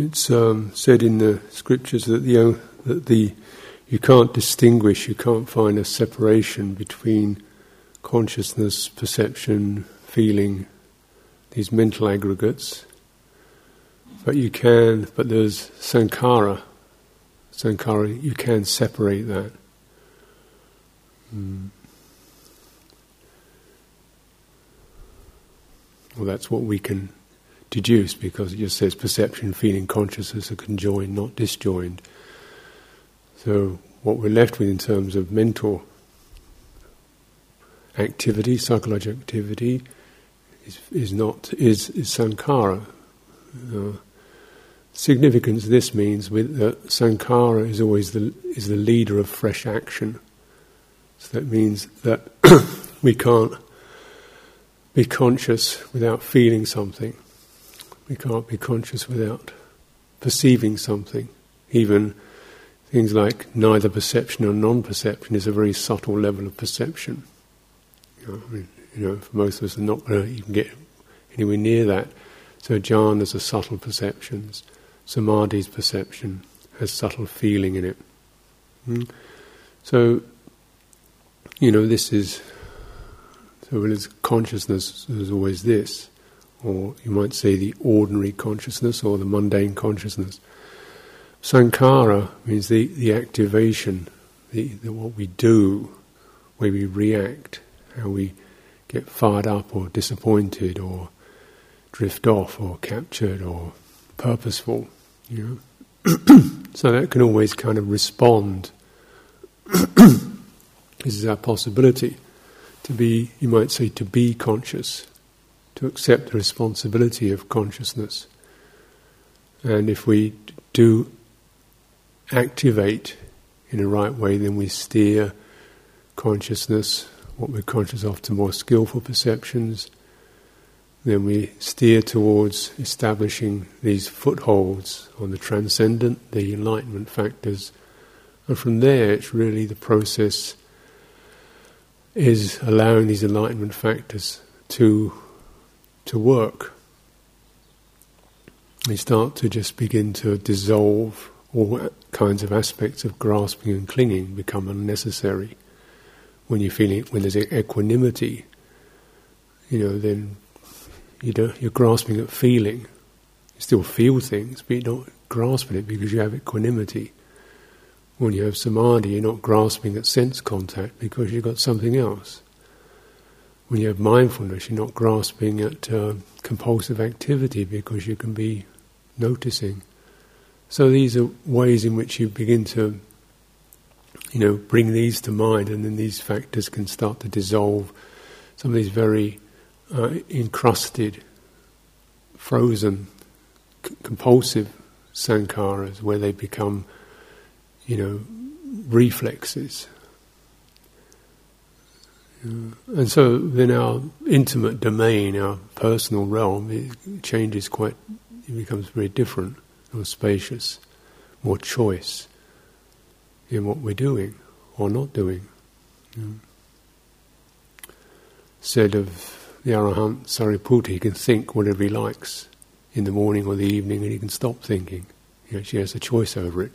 It's um, said in the scriptures that the that the you can't distinguish, you can't find a separation between consciousness, perception, feeling, these mental aggregates. But you can, but there's sankhara. Sankhara, you can separate that. Mm. Well, that's what we can deduce because it just says perception, feeling, consciousness are conjoined, not disjoined. So, what we're left with in terms of mental activity, psychological activity, is, is not is, is sankhara. Uh, significance this means with that sankhara is always the is the leader of fresh action. So that means that we can't be conscious without feeling something. We can't be conscious without perceiving something. Even things like neither perception or non-perception is a very subtle level of perception. You know, I mean, you know for most of us, are not going to even get anywhere near that. So jhanas are subtle perceptions. Samadhi's perception has subtle feeling in it. Mm? So, you know, this is so is consciousness is always this, or you might say the ordinary consciousness or the mundane consciousness. Sankhara means the, the activation, the, the what we do, where we react, how we get fired up or disappointed or drift off or captured or purposeful, you know. so that can always kind of respond. this is our possibility to be, you might say, to be conscious, to accept the responsibility of consciousness. And if we do activate in a right way, then we steer consciousness, what we're conscious of, to more skillful perceptions. Then we steer towards establishing these footholds on the transcendent, the enlightenment factors. And from there, it's really the process is allowing these enlightenment factors to to work. They start to just begin to dissolve all kinds of aspects of grasping and clinging become unnecessary. When you're feeling, when there's equanimity, you know, then you don't, you're grasping at feeling. You still feel things, but you're not grasping it because you have equanimity. When you have samadhi, you're not grasping at sense contact because you've got something else. When you have mindfulness, you're not grasping at uh, compulsive activity because you can be noticing. So these are ways in which you begin to, you know, bring these to mind, and then these factors can start to dissolve some of these very uh, encrusted, frozen, c- compulsive sankharas, where they become you know, reflexes. And so then our intimate domain, our personal realm, it changes quite, it becomes very different, more spacious, more choice in what we're doing or not doing. Said of the Arahant Sariputta, he can think whatever he likes in the morning or the evening and he can stop thinking. He actually has a choice over it.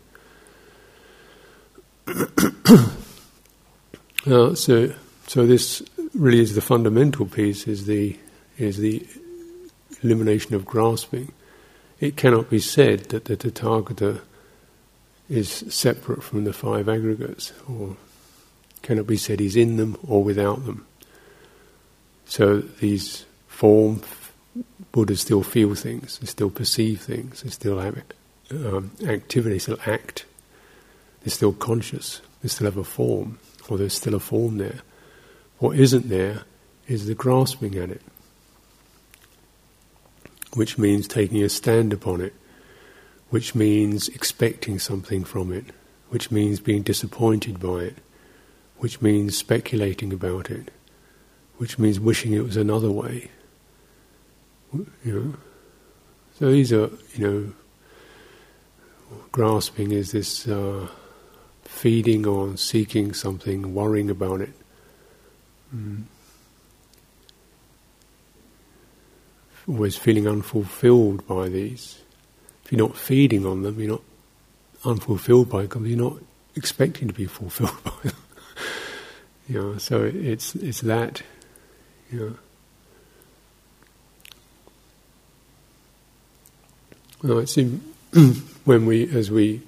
uh, so, so this really is the fundamental piece: is the is the elimination of grasping. It cannot be said that the Tathagata is separate from the five aggregates, or cannot be said he's in them or without them. So these form Buddhas still feel things, they still perceive things, they still have um, activity, still act they're still conscious, they still have a form, or there's still a form there. What isn't there is the grasping at it, which means taking a stand upon it, which means expecting something from it, which means being disappointed by it, which means speculating about it, which means wishing it was another way. You know, so these are you know, grasping is this. Uh, feeding on seeking something, worrying about it. Mm. Always feeling unfulfilled by these. if you're not feeding on them, you're not unfulfilled by them, you're not expecting to be fulfilled by them. know, so it's it's that, you know. Well, it's in, when we, as we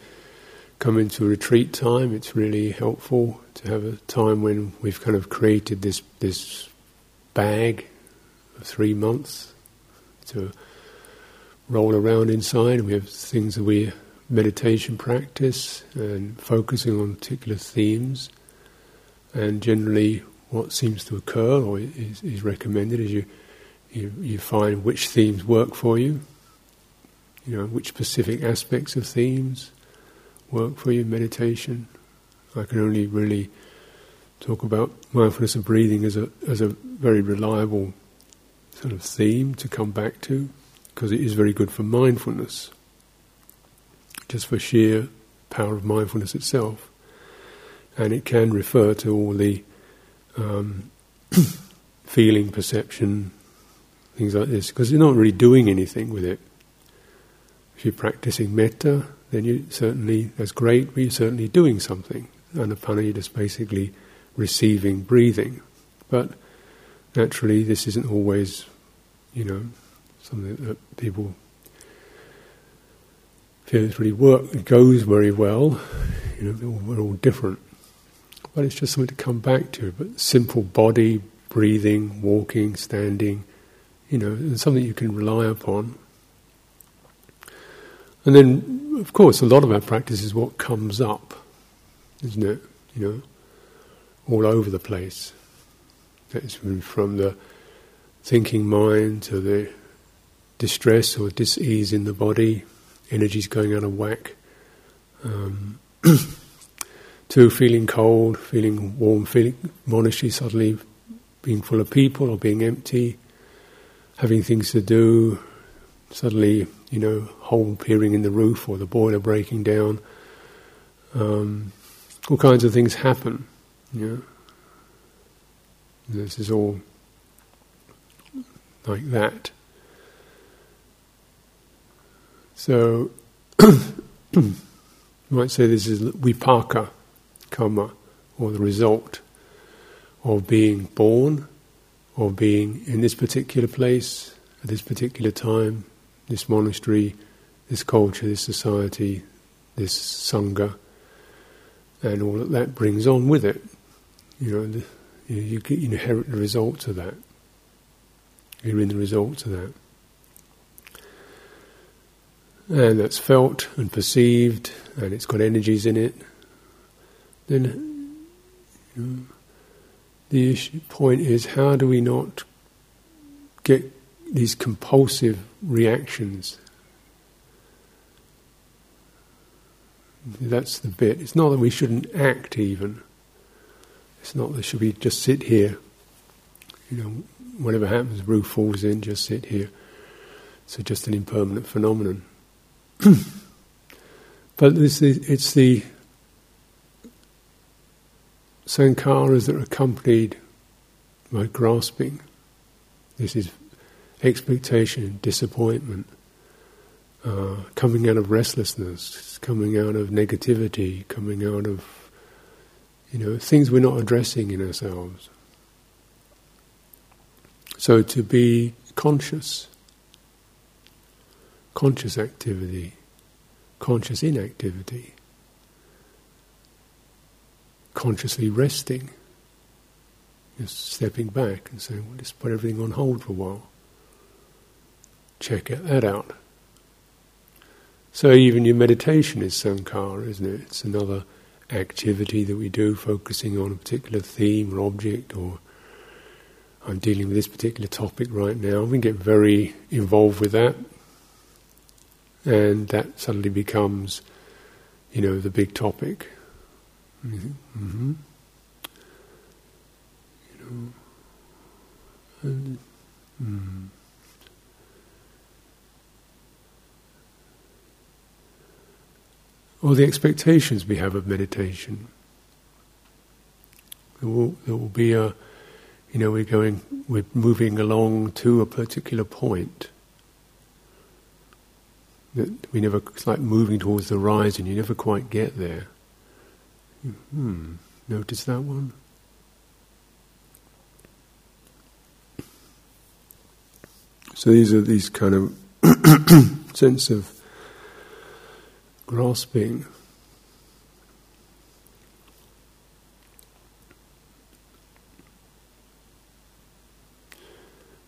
come into retreat time, it's really helpful to have a time when we've kind of created this this bag of three months to roll around inside. We have things that we meditation practice and focusing on particular themes. And generally, what seems to occur or is, is recommended is you, you you find which themes work for you. You know which specific aspects of themes work for you. Meditation. I can only really talk about mindfulness of breathing as a as a very reliable sort of theme to come back to because it is very good for mindfulness, just for sheer power of mindfulness itself, and it can refer to all the um, feeling, perception, things like this, because you're not really doing anything with it. If you're practicing metta, then you certainly that's great, but you're certainly doing something. Anapana, you're just basically receiving breathing. But naturally, this isn't always, you know, something that people feel it really work. It goes very well. You know, we're all different, but it's just something to come back to. But simple body, breathing, walking, standing, you know, and something you can rely upon. And then, of course, a lot of our practice is what comes up, isn't it? You know all over the place. That's from the thinking mind to the distress or dis-ease in the body, energies going out of whack, um, to feeling cold, feeling warm, feeling monastery suddenly being full of people or being empty, having things to do, suddenly, you know, hole appearing in the roof or the boiler breaking down. Um, all kinds of things happen. Yeah. This is all like that. So, you might say this is vipaka karma, or the result of being born, or being in this particular place, at this particular time, this monastery, this culture, this society, this sangha, and all that that brings on with it. You know, the, you, you, you inherit the results of that. You're in the results of that. And that's felt and perceived, and it's got energies in it. Then you know, the issue, point is how do we not get these compulsive reactions? That's the bit. It's not that we shouldn't act even. It's not that should we just sit here. You know, whatever happens, roof falls in, just sit here. So just an impermanent phenomenon. but it's the, it's the sankharas that are accompanied by grasping. This is expectation, disappointment, uh, coming out of restlessness, coming out of negativity, coming out of you know, things we're not addressing in ourselves. So to be conscious, conscious activity, conscious inactivity, consciously resting, just stepping back and saying, well, just put everything on hold for a while. Check that out. So even your meditation is sankhara, isn't it? It's another activity that we do, focusing on a particular theme or object, or I'm dealing with this particular topic right now. We get very involved with that, and that suddenly becomes, you know, the big topic. Mm-hmm. You know, mm. Or the expectations we have of meditation. There will, there will be a, you know, we're going, we're moving along to a particular point. That we never, it's like moving towards the horizon, you never quite get there. Hmm, notice that one? So these are these kind of sense of grasping.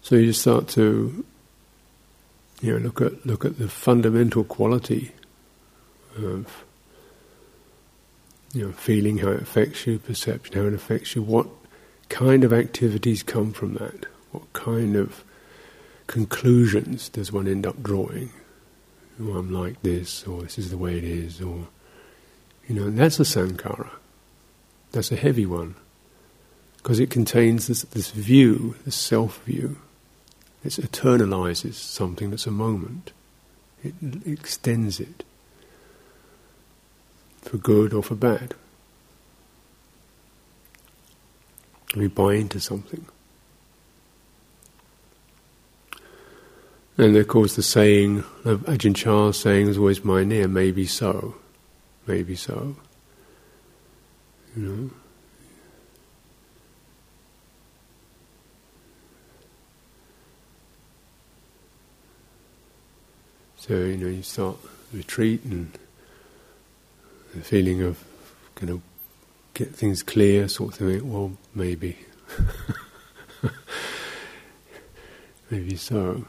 So you start to, you know, look at look at the fundamental quality of, you know, feeling how it affects you, perception how it affects you. What kind of activities come from that? What kind of conclusions does one end up drawing? Oh, I'm like this, or this is the way it is, or you know, that's a sankhara. That's a heavy one because it contains this, this view, this self view. It eternalizes something that's a moment. It extends it for good or for bad. We buy into something. And of course, the saying of Ajahn Chah's saying is always mai nae, maybe so, maybe so. You know? So, you know, you start retreat and the feeling of kind of get things clear, sort of thing, well, maybe. maybe so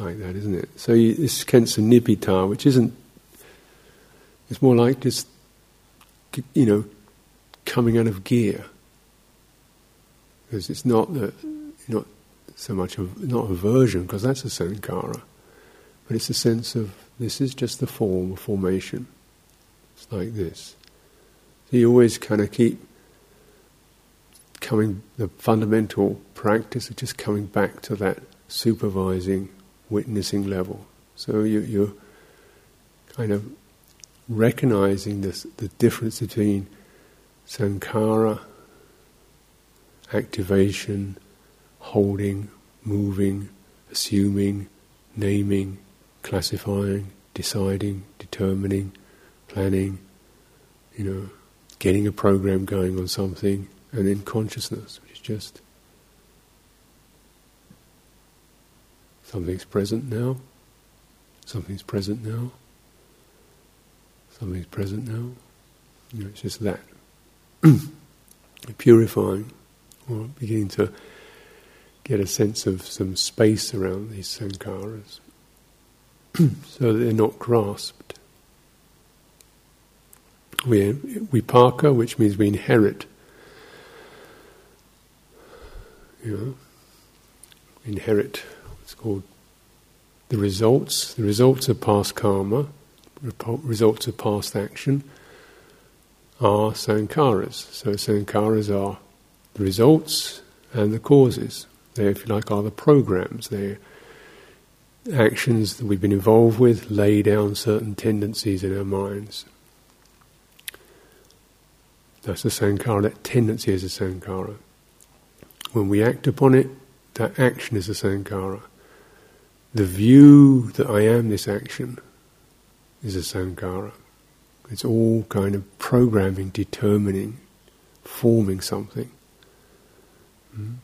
like that, isn't it? So you, this sense of nibbida, which isn't, it's more like just, you know, coming out of gear. Because it's not that, not so much of, not aversion, because that's a sankhara, but it's a sense of this is just the form, formation. It's like this. So you always kind of keep coming, the fundamental practice of just coming back to that supervising witnessing level. So you, you're kind of recognizing this, the difference between sankhara, activation, holding, moving, assuming, naming, classifying, deciding, determining, planning, you know, getting a program going on something, and then consciousness, which is just Something's present now. Something's present now. Something's present now. You know, it's just that. Purifying, or beginning to get a sense of some space around these sankharas so that they're not grasped. We, vipaka, which means we inherit. You know, inherit it's called the results, the results of past karma, results of past action, are sankharas. So sankharas are the results and the causes. They, if you like, are the programs. They're actions that we've been involved with, lay down certain tendencies in our minds. That's a sankhara, that tendency is a sankhara. When we act upon it, that action is a sankhara the view that I am this action is a sankhara. It's all kind of programming, determining, forming something. Mm.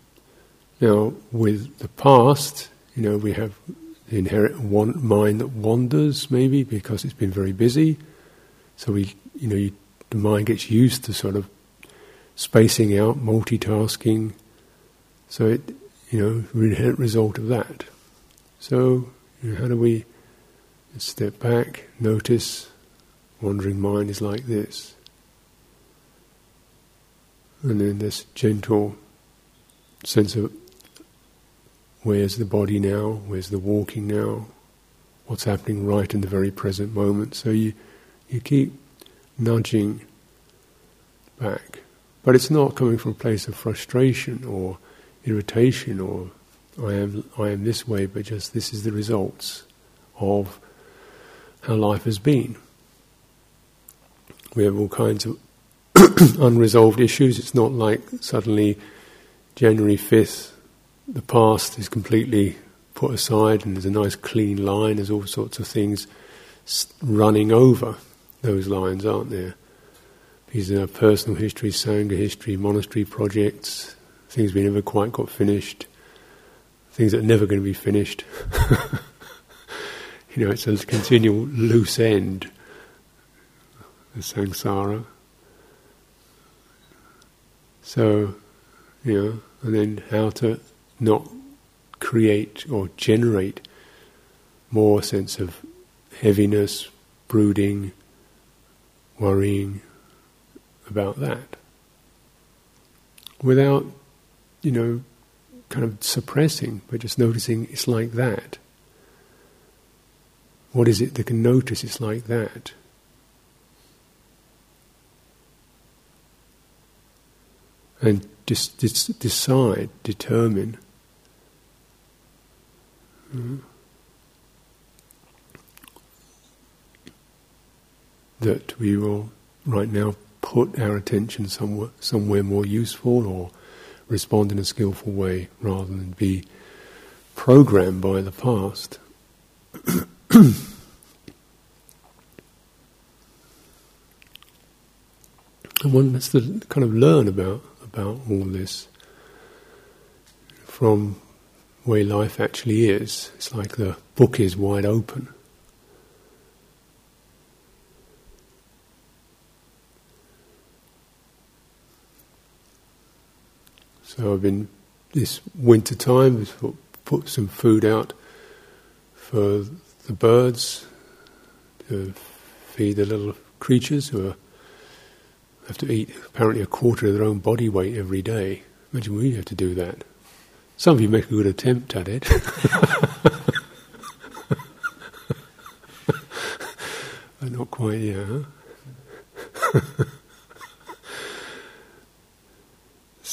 Now, with the past, you know, we have the inherent mind that wanders, maybe because it's been very busy. So we, you know, you, the mind gets used to sort of spacing out, multitasking. So it, you know, inherent result of that. So, you know, how do we step back, notice wandering mind is like this? And then this gentle sense of where's the body now, where's the walking now, what's happening right in the very present moment. So you, you keep nudging back. But it's not coming from a place of frustration or irritation or I am I am this way, but just this is the results of how life has been. We have all kinds of unresolved issues. It's not like suddenly January fifth, the past is completely put aside, and there's a nice clean line. There's all sorts of things running over those lines, aren't there? These are personal history, sangha history, monastery projects, things we never quite got finished, things that are never going to be finished. you know, it's a continual loose end, the samsara. So, you know, and then how to not create or generate more sense of heaviness, brooding, worrying about that. Without, you know, kind of suppressing, but just noticing it's like that. What is it that can notice it's like that? And just, decide, determine. Mm, that we will right now put our attention somewhere, somewhere more useful or respond in a skillful way rather than be programmed by the past. and one has to kind of learn about about all this from way life actually is. It's like the book is wide open. So I've been this winter time put some food out for the birds to feed the little creatures who are, have to eat apparently a quarter of their own body weight every day. Imagine we have to do that. Some of you make a good attempt at it. not quite yet, huh?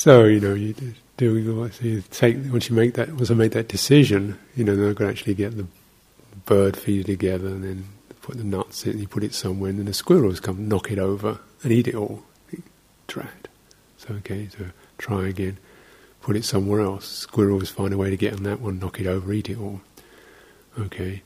So you know, you do you take once you make that once I make that decision, you know, then I can actually get the bird feed together and then put the nuts in. You put it somewhere, and then the squirrels come knock it over and eat it all. Drat. So okay, so try again. Put it somewhere else. Squirrels find a way to get on that one, knock it over, eat it all. Okay,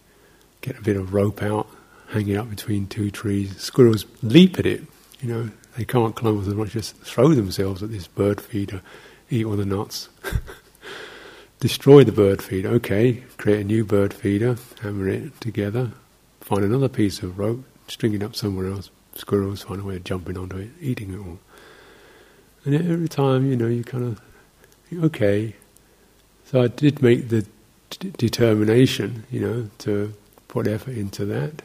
get a bit of rope out, hang it up between two trees. Squirrels leap at it. You know, they can't climb with them, just throw themselves at this bird feeder, eat all the nuts, destroy the bird feeder. Okay, create a new bird feeder, hammer it together, find another piece of rope, string it up somewhere else. Squirrels find a way of jumping onto it, eating it all. And every time, you know, you kind of, okay. So I did make the d- determination, you know, to put effort into that,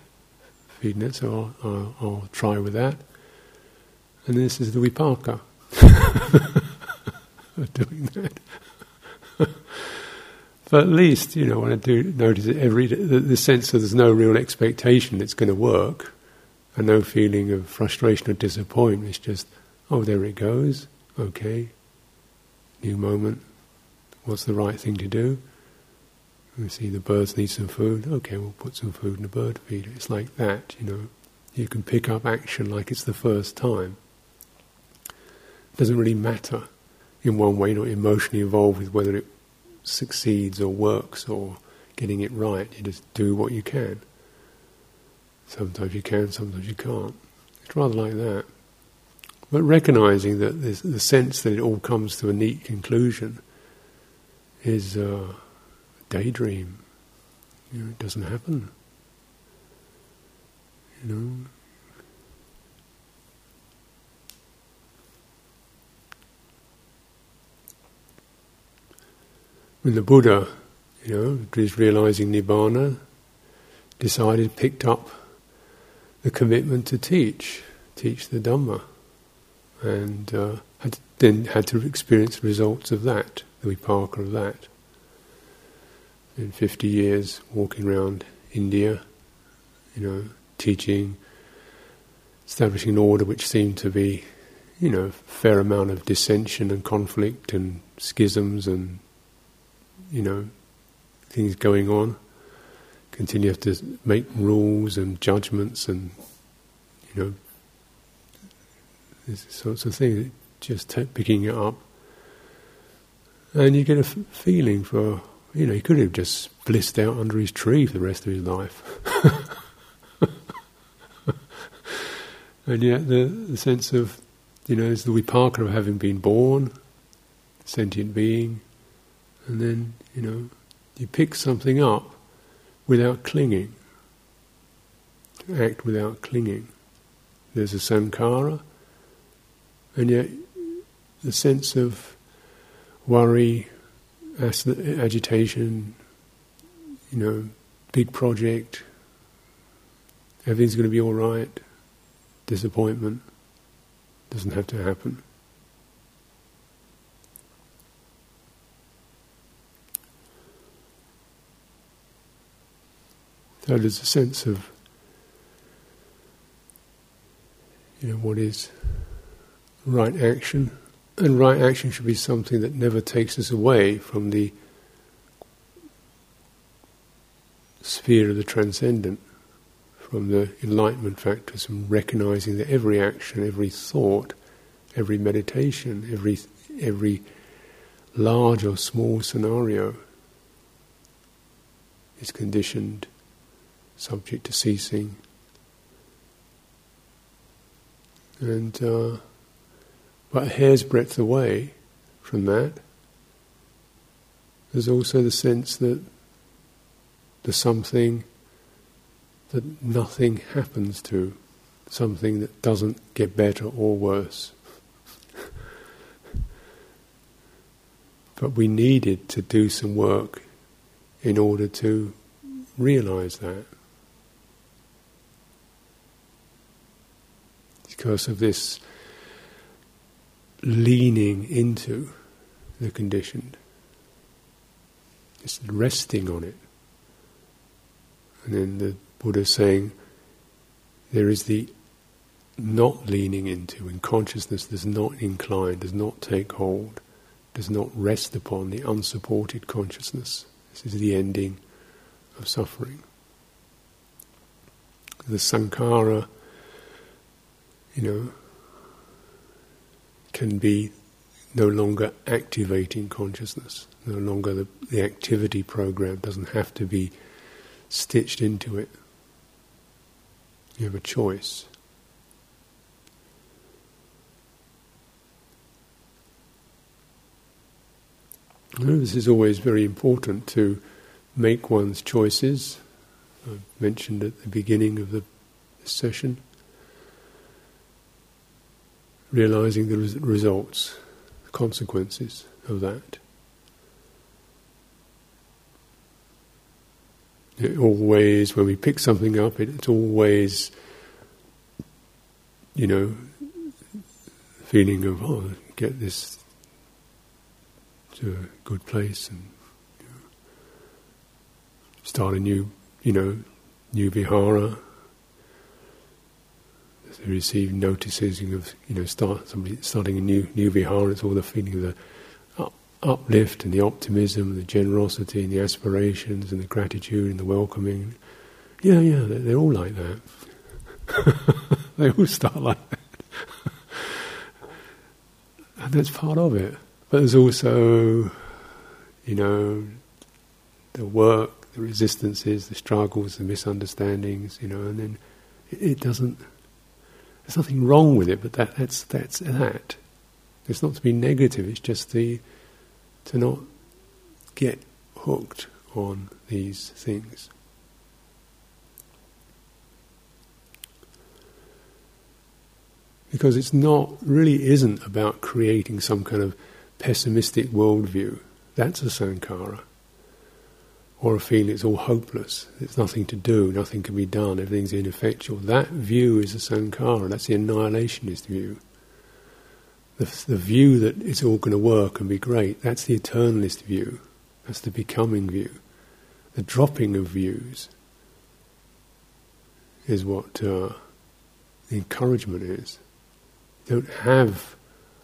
feeding it, so I'll, I'll, I'll try with that. And this is the vipaka doing that. but at least, you know, when I do notice it the, the sense that there's no real expectation it's going to work, and no feeling of frustration or disappointment. It's just, oh, there it goes. Okay, new moment. What's the right thing to do? We see the birds need some food. Okay, we'll put some food in the bird feeder. It's like that, you know. You can pick up action like it's the first time doesn't really matter in one way, not emotionally involved with whether it succeeds or works or getting it right. You just do what you can. Sometimes you can, sometimes you can't. It's rather like that. But recognizing that the sense that it all comes to a neat conclusion is a daydream. You know, it doesn't happen. You know, when the Buddha, you know, is realizing Nibbana, decided, picked up the commitment to teach, teach the Dhamma, and uh, had then had to experience the results of that, the vipaka of that. In 50 years walking around India, you know, teaching, establishing an order which seemed to be, you know, a fair amount of dissension and conflict and schisms and you know, things going on. Continue to make rules and judgments and, you know, these sorts of things. Just t- picking it up. And you get a f- feeling for You know, he could have just blissed out under his tree for the rest of his life. and yet, the, the sense of, you know, is the vipaka of having been born, sentient being, and then, you know, you pick something up without clinging, act without clinging. There's a sankhara, and yet the sense of worry, agitation, you know, big project, everything's going to be all right, disappointment doesn't have to happen. So there's a sense of, you know, what is right action. And right action should be something that never takes us away from the sphere of the transcendent, from the enlightenment factors, from recognizing that every action, every thought, every meditation, every every large or small scenario is conditioned, subject to ceasing. And uh, but a hair's breadth away from that, there's also the sense that there's something that nothing happens to, something that doesn't get better or worse. but we needed to do some work in order to realize that. Because of this leaning into the conditioned, just resting on it. And then the Buddha saying there is the not leaning into, and consciousness does not incline, does not take hold, does not rest upon the unsupported consciousness. This is the ending of suffering. The sankhara, you know, can be no longer activating consciousness. No longer the, the activity program doesn't have to be stitched into it. You have a choice. this is always very important to make one's choices. I mentioned at the beginning of the session realizing the res- results, the consequences of that. It always, when we pick something up, it, it's always, you know, feeling of, oh, get this to a good place and you know, start a new, you know, new vihara, receive notices of you know start somebody starting a new new vihara. It's all the feeling of the uplift and the optimism, and the generosity and the aspirations and the gratitude and the welcoming. Yeah, yeah, they're, they're all like that. they all start like that, and that's part of it. But there's also, you know, the work, the resistances, the struggles, the misunderstandings, you know, and then it, it doesn't there's nothing wrong with it, but that, that's that's that. It's not to be negative. It's just the to not get hooked on these things. Because it's not really isn't about creating some kind of pessimistic worldview. That's a sankhara or a feeling it's all hopeless, it's nothing to do, nothing can be done, everything's ineffectual. That view is a sankhara, that's the annihilationist view. The, the view that it's all going to work and be great, that's the eternalist view, that's the becoming view. The dropping of views is what uh, the encouragement is. Don't have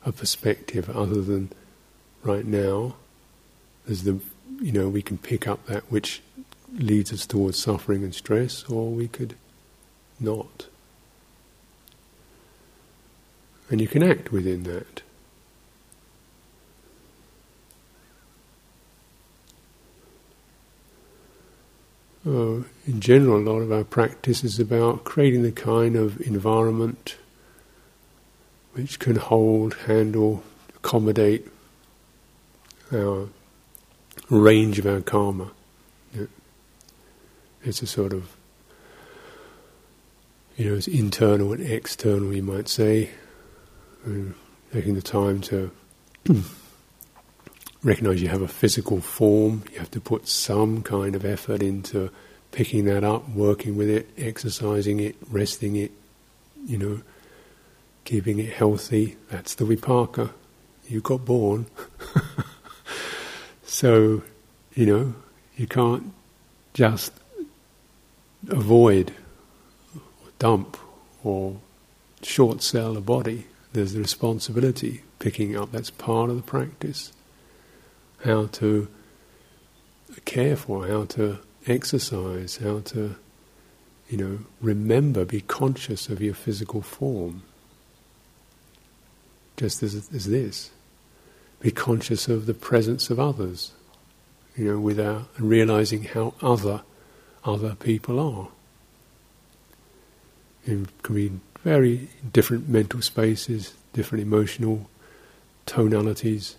a perspective other than right now. There's the you know, we can pick up that which leads us towards suffering and stress, or we could not. And you can act within that. uh, in general, a lot of our practice is about creating the kind of environment which can hold, handle, accommodate our range of our karma. It's a sort of, you know, it's internal and external, you might say. And taking the time to recognize you have a physical form, you have to put some kind of effort into picking that up, working with it, exercising it, resting it, you know, keeping it healthy. That's the vipaka. You got born. so, you know, you can't just avoid, or dump, or short sell a body. There's the responsibility picking up. That's part of the practice. How to care for, how to exercise, how to, you know, remember, be conscious of your physical form. Just as, as this. Be conscious of the presence of others, you know, without realizing how other other people are. It can be very different mental spaces, different emotional tonalities.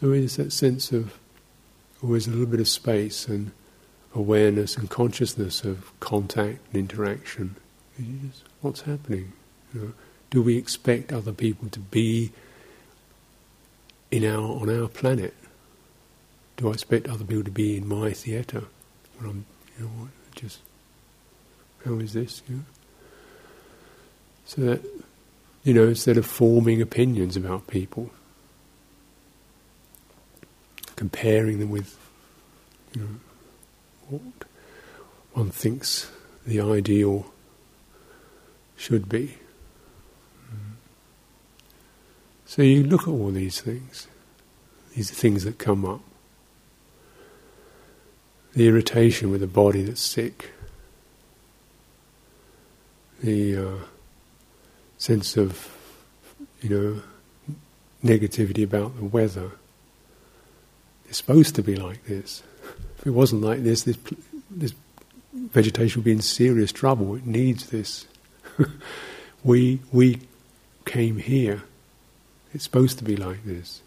So there's that sense of always a little bit of space and awareness and consciousness of contact and interaction. Just, what's happening? You know, do we expect other people to be in our on our planet? Do I expect other people to be in my theatre when I'm, you know, just how is this? You know? So that you know, instead of forming opinions about people, comparing them with you know, what one thinks the ideal should be. So you look at all these things, these are things that come up. The irritation with a body that's sick, the uh, sense of, you know, negativity about the weather. It's supposed to be like this. If it wasn't like this, this, this vegetation would be in serious trouble. It needs this. we, we came here. It's supposed to be like this.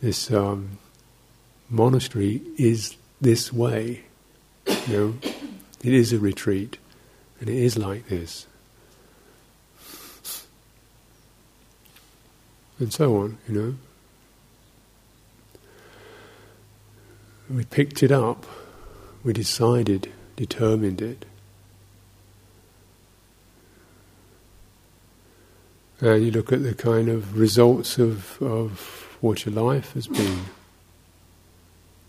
This um, monastery is this way. You know, it is a retreat, and it is like this. And so on, you know. We picked it up, we decided, determined it. And you look at the kind of results of, of what your life has been,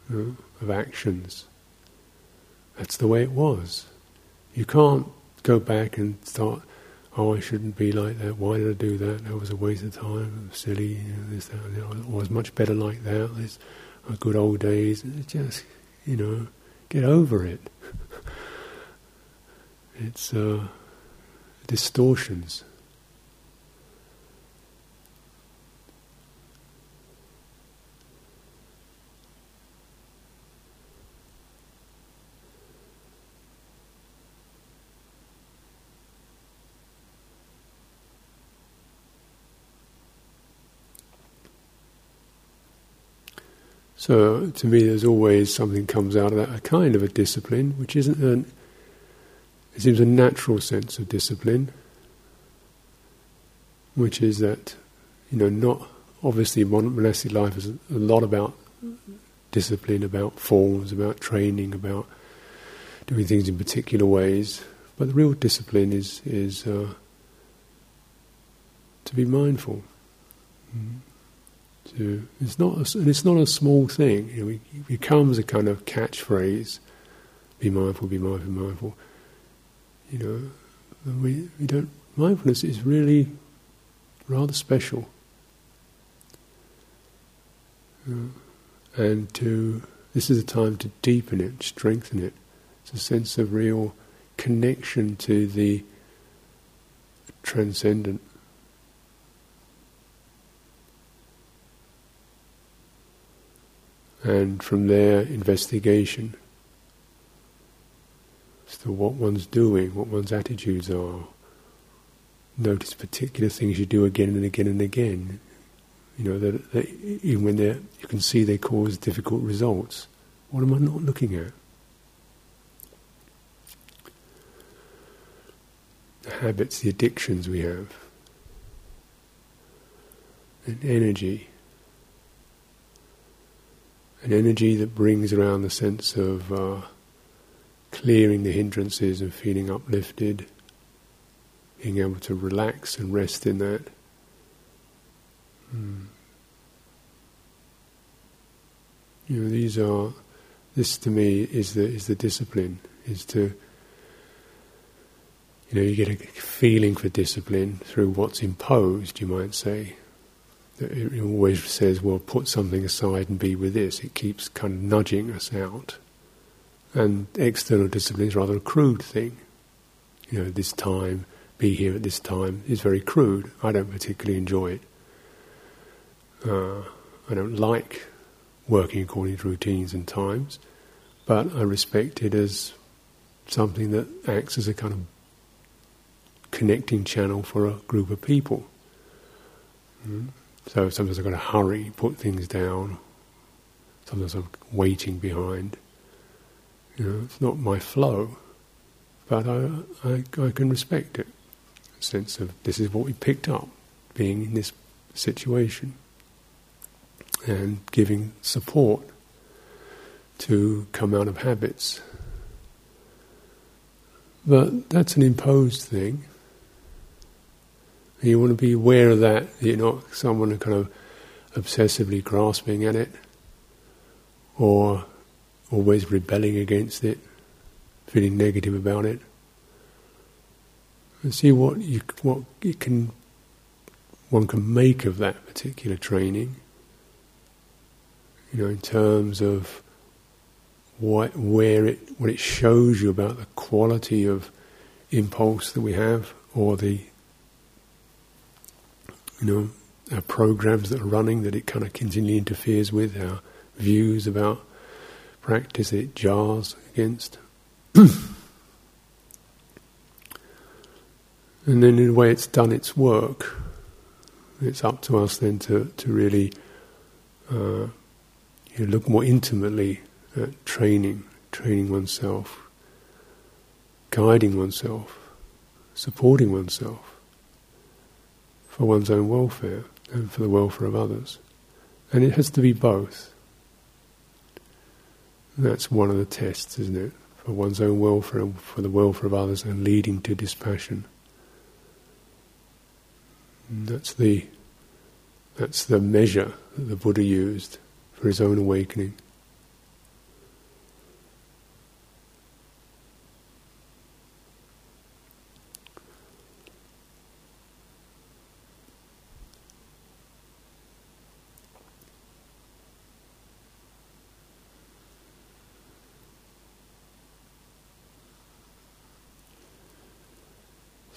know, of actions. That's the way it was. You can't go back and start, oh, I shouldn't be like that. Why did I do that? That was a waste of time. Silly. You know, this, that, I was much better like that. There's uh, good old days. Just, you know, get over it. it's uh, distortions. So to me, there's always something comes out of that, a kind of a discipline, which isn't an, it seems a natural sense of discipline, which is that, you know, not obviously monastic life is a lot about discipline, about forms, about training, about doing things in particular ways. But the real discipline is is uh, to be mindful. Mm-hmm. It's not a, and it's not a small thing. You know, it becomes a kind of catchphrase: "Be mindful, be mindful, be mindful." You know, we we don't. Mindfulness is really rather special, uh, and to this is a time to deepen it, strengthen it. It's a sense of real connection to the transcendent. And from there, investigation. as to what one's doing, what one's attitudes are. Notice particular things you do again and again and again. You know that, that even when they you can see they cause difficult results. What am I not looking at? The habits, the addictions we have, and energy an energy that brings around the sense of uh, clearing the hindrances and feeling uplifted, being able to relax and rest in that. Mm. You know, these are. This to me is the is the discipline. Is to. You know, you get a feeling for discipline through what's imposed. You might say it always says, well, put something aside and be with this. It keeps kind of nudging us out. And external discipline is rather a crude thing. You know, this time, be here at this time is very crude. I don't particularly enjoy it. Uh, I don't like working according to routines and times, but I respect it as something that acts as a kind of connecting channel for a group of people. Mm. So sometimes I've got to hurry, put things down. Sometimes I'm waiting behind. You know, it's not my flow, but I, I, I can respect it. A sense of this is what we picked up, being in this situation, and giving support to come out of habits. But that's an imposed thing. And you want to be aware of that, that you're not someone kind of obsessively grasping at it or always rebelling against it, feeling negative about it. And see what you what you can one can make of that particular training. You know, in terms of what where it what it shows you about the quality of impulse that we have or the you know, our programs that are running that it kind of continually interferes with, our views about practice that it jars against. and then in a way it's done its work. It's up to us then to, to really uh, you know, look more intimately at training, training oneself, guiding oneself, supporting oneself for one's own welfare and for the welfare of others. And it has to be both. That's one of the tests, isn't it? For one's own welfare and for the welfare of others and leading to dispassion. That's the that's the measure that the Buddha used for his own awakening.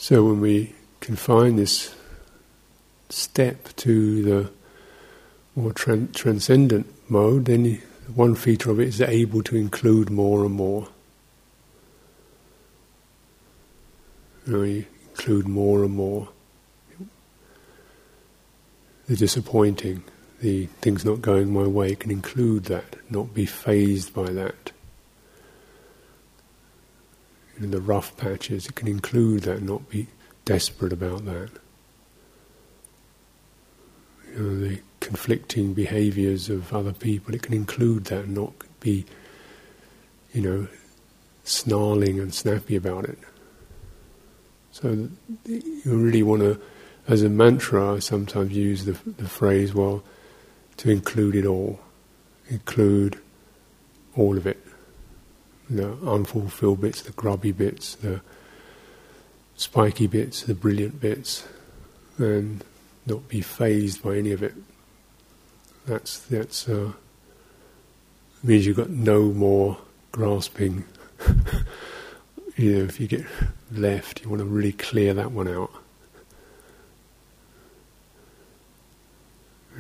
So when we confine this step to the more tran- transcendent mode, then one feature of it is able to include more and more. You, know, you include more and more the disappointing, the things not going my way, can include that, not be fazed by that in the rough patches, it can include that, not be desperate about that. You know, the conflicting behaviours of other people, it can include that, and not be, you know, snarling and snappy about it. So you really want to, as a mantra, I sometimes use the, the phrase, well, to include it all, include all of it the unfulfilled bits, the grubby bits, the spiky bits, the brilliant bits, and not be fazed by any of it. That's that's uh, means you've got no more grasping. you know, if you get left, you want to really clear that one out.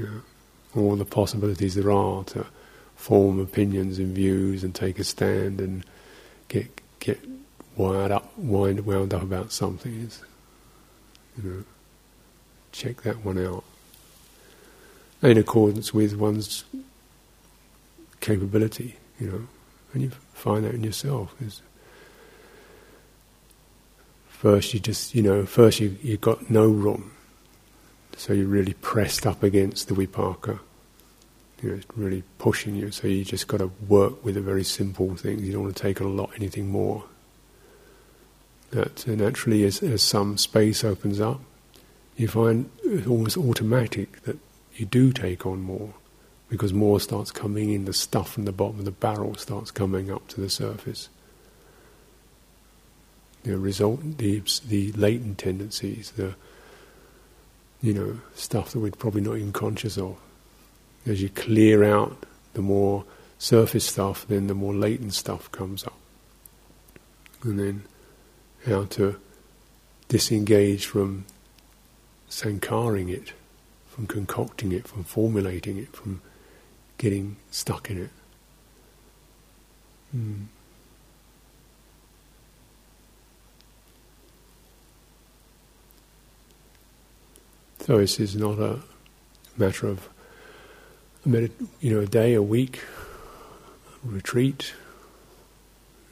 Yeah. All the possibilities there are to form opinions and views and take a stand and get get wired up, wind, wound up about something is, you know, check that one out. In accordance with one's capability, you know, and you find that in yourself. Is first you just, you know, first you you got no room, so you're really pressed up against the vipaka. You know, it's really pushing you. So you just got to work with the very simple things. You don't want to take on a lot, anything more. That naturally, as, as some space opens up, you find it's almost automatic that you do take on more because more starts coming in, the stuff from the bottom of the barrel starts coming up to the surface. The result, the, the latent tendencies, the you know stuff that we're probably not even conscious of. As you clear out the more surface stuff, then the more latent stuff comes up, and then how to disengage from sankharing it, from concocting it, from formulating it, from getting stuck in it. Mm. So this is not a matter of a minute, you know, a day, a week, a retreat.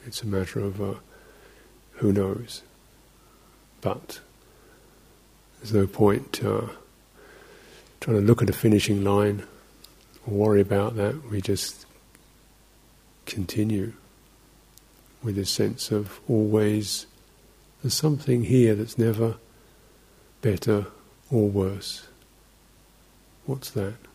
It's a matter of uh, who knows. But there's no point uh, trying to look at a finishing line or worry about that. We just continue with this sense of always there's something here that's never better or worse. What's that?